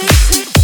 Take, you.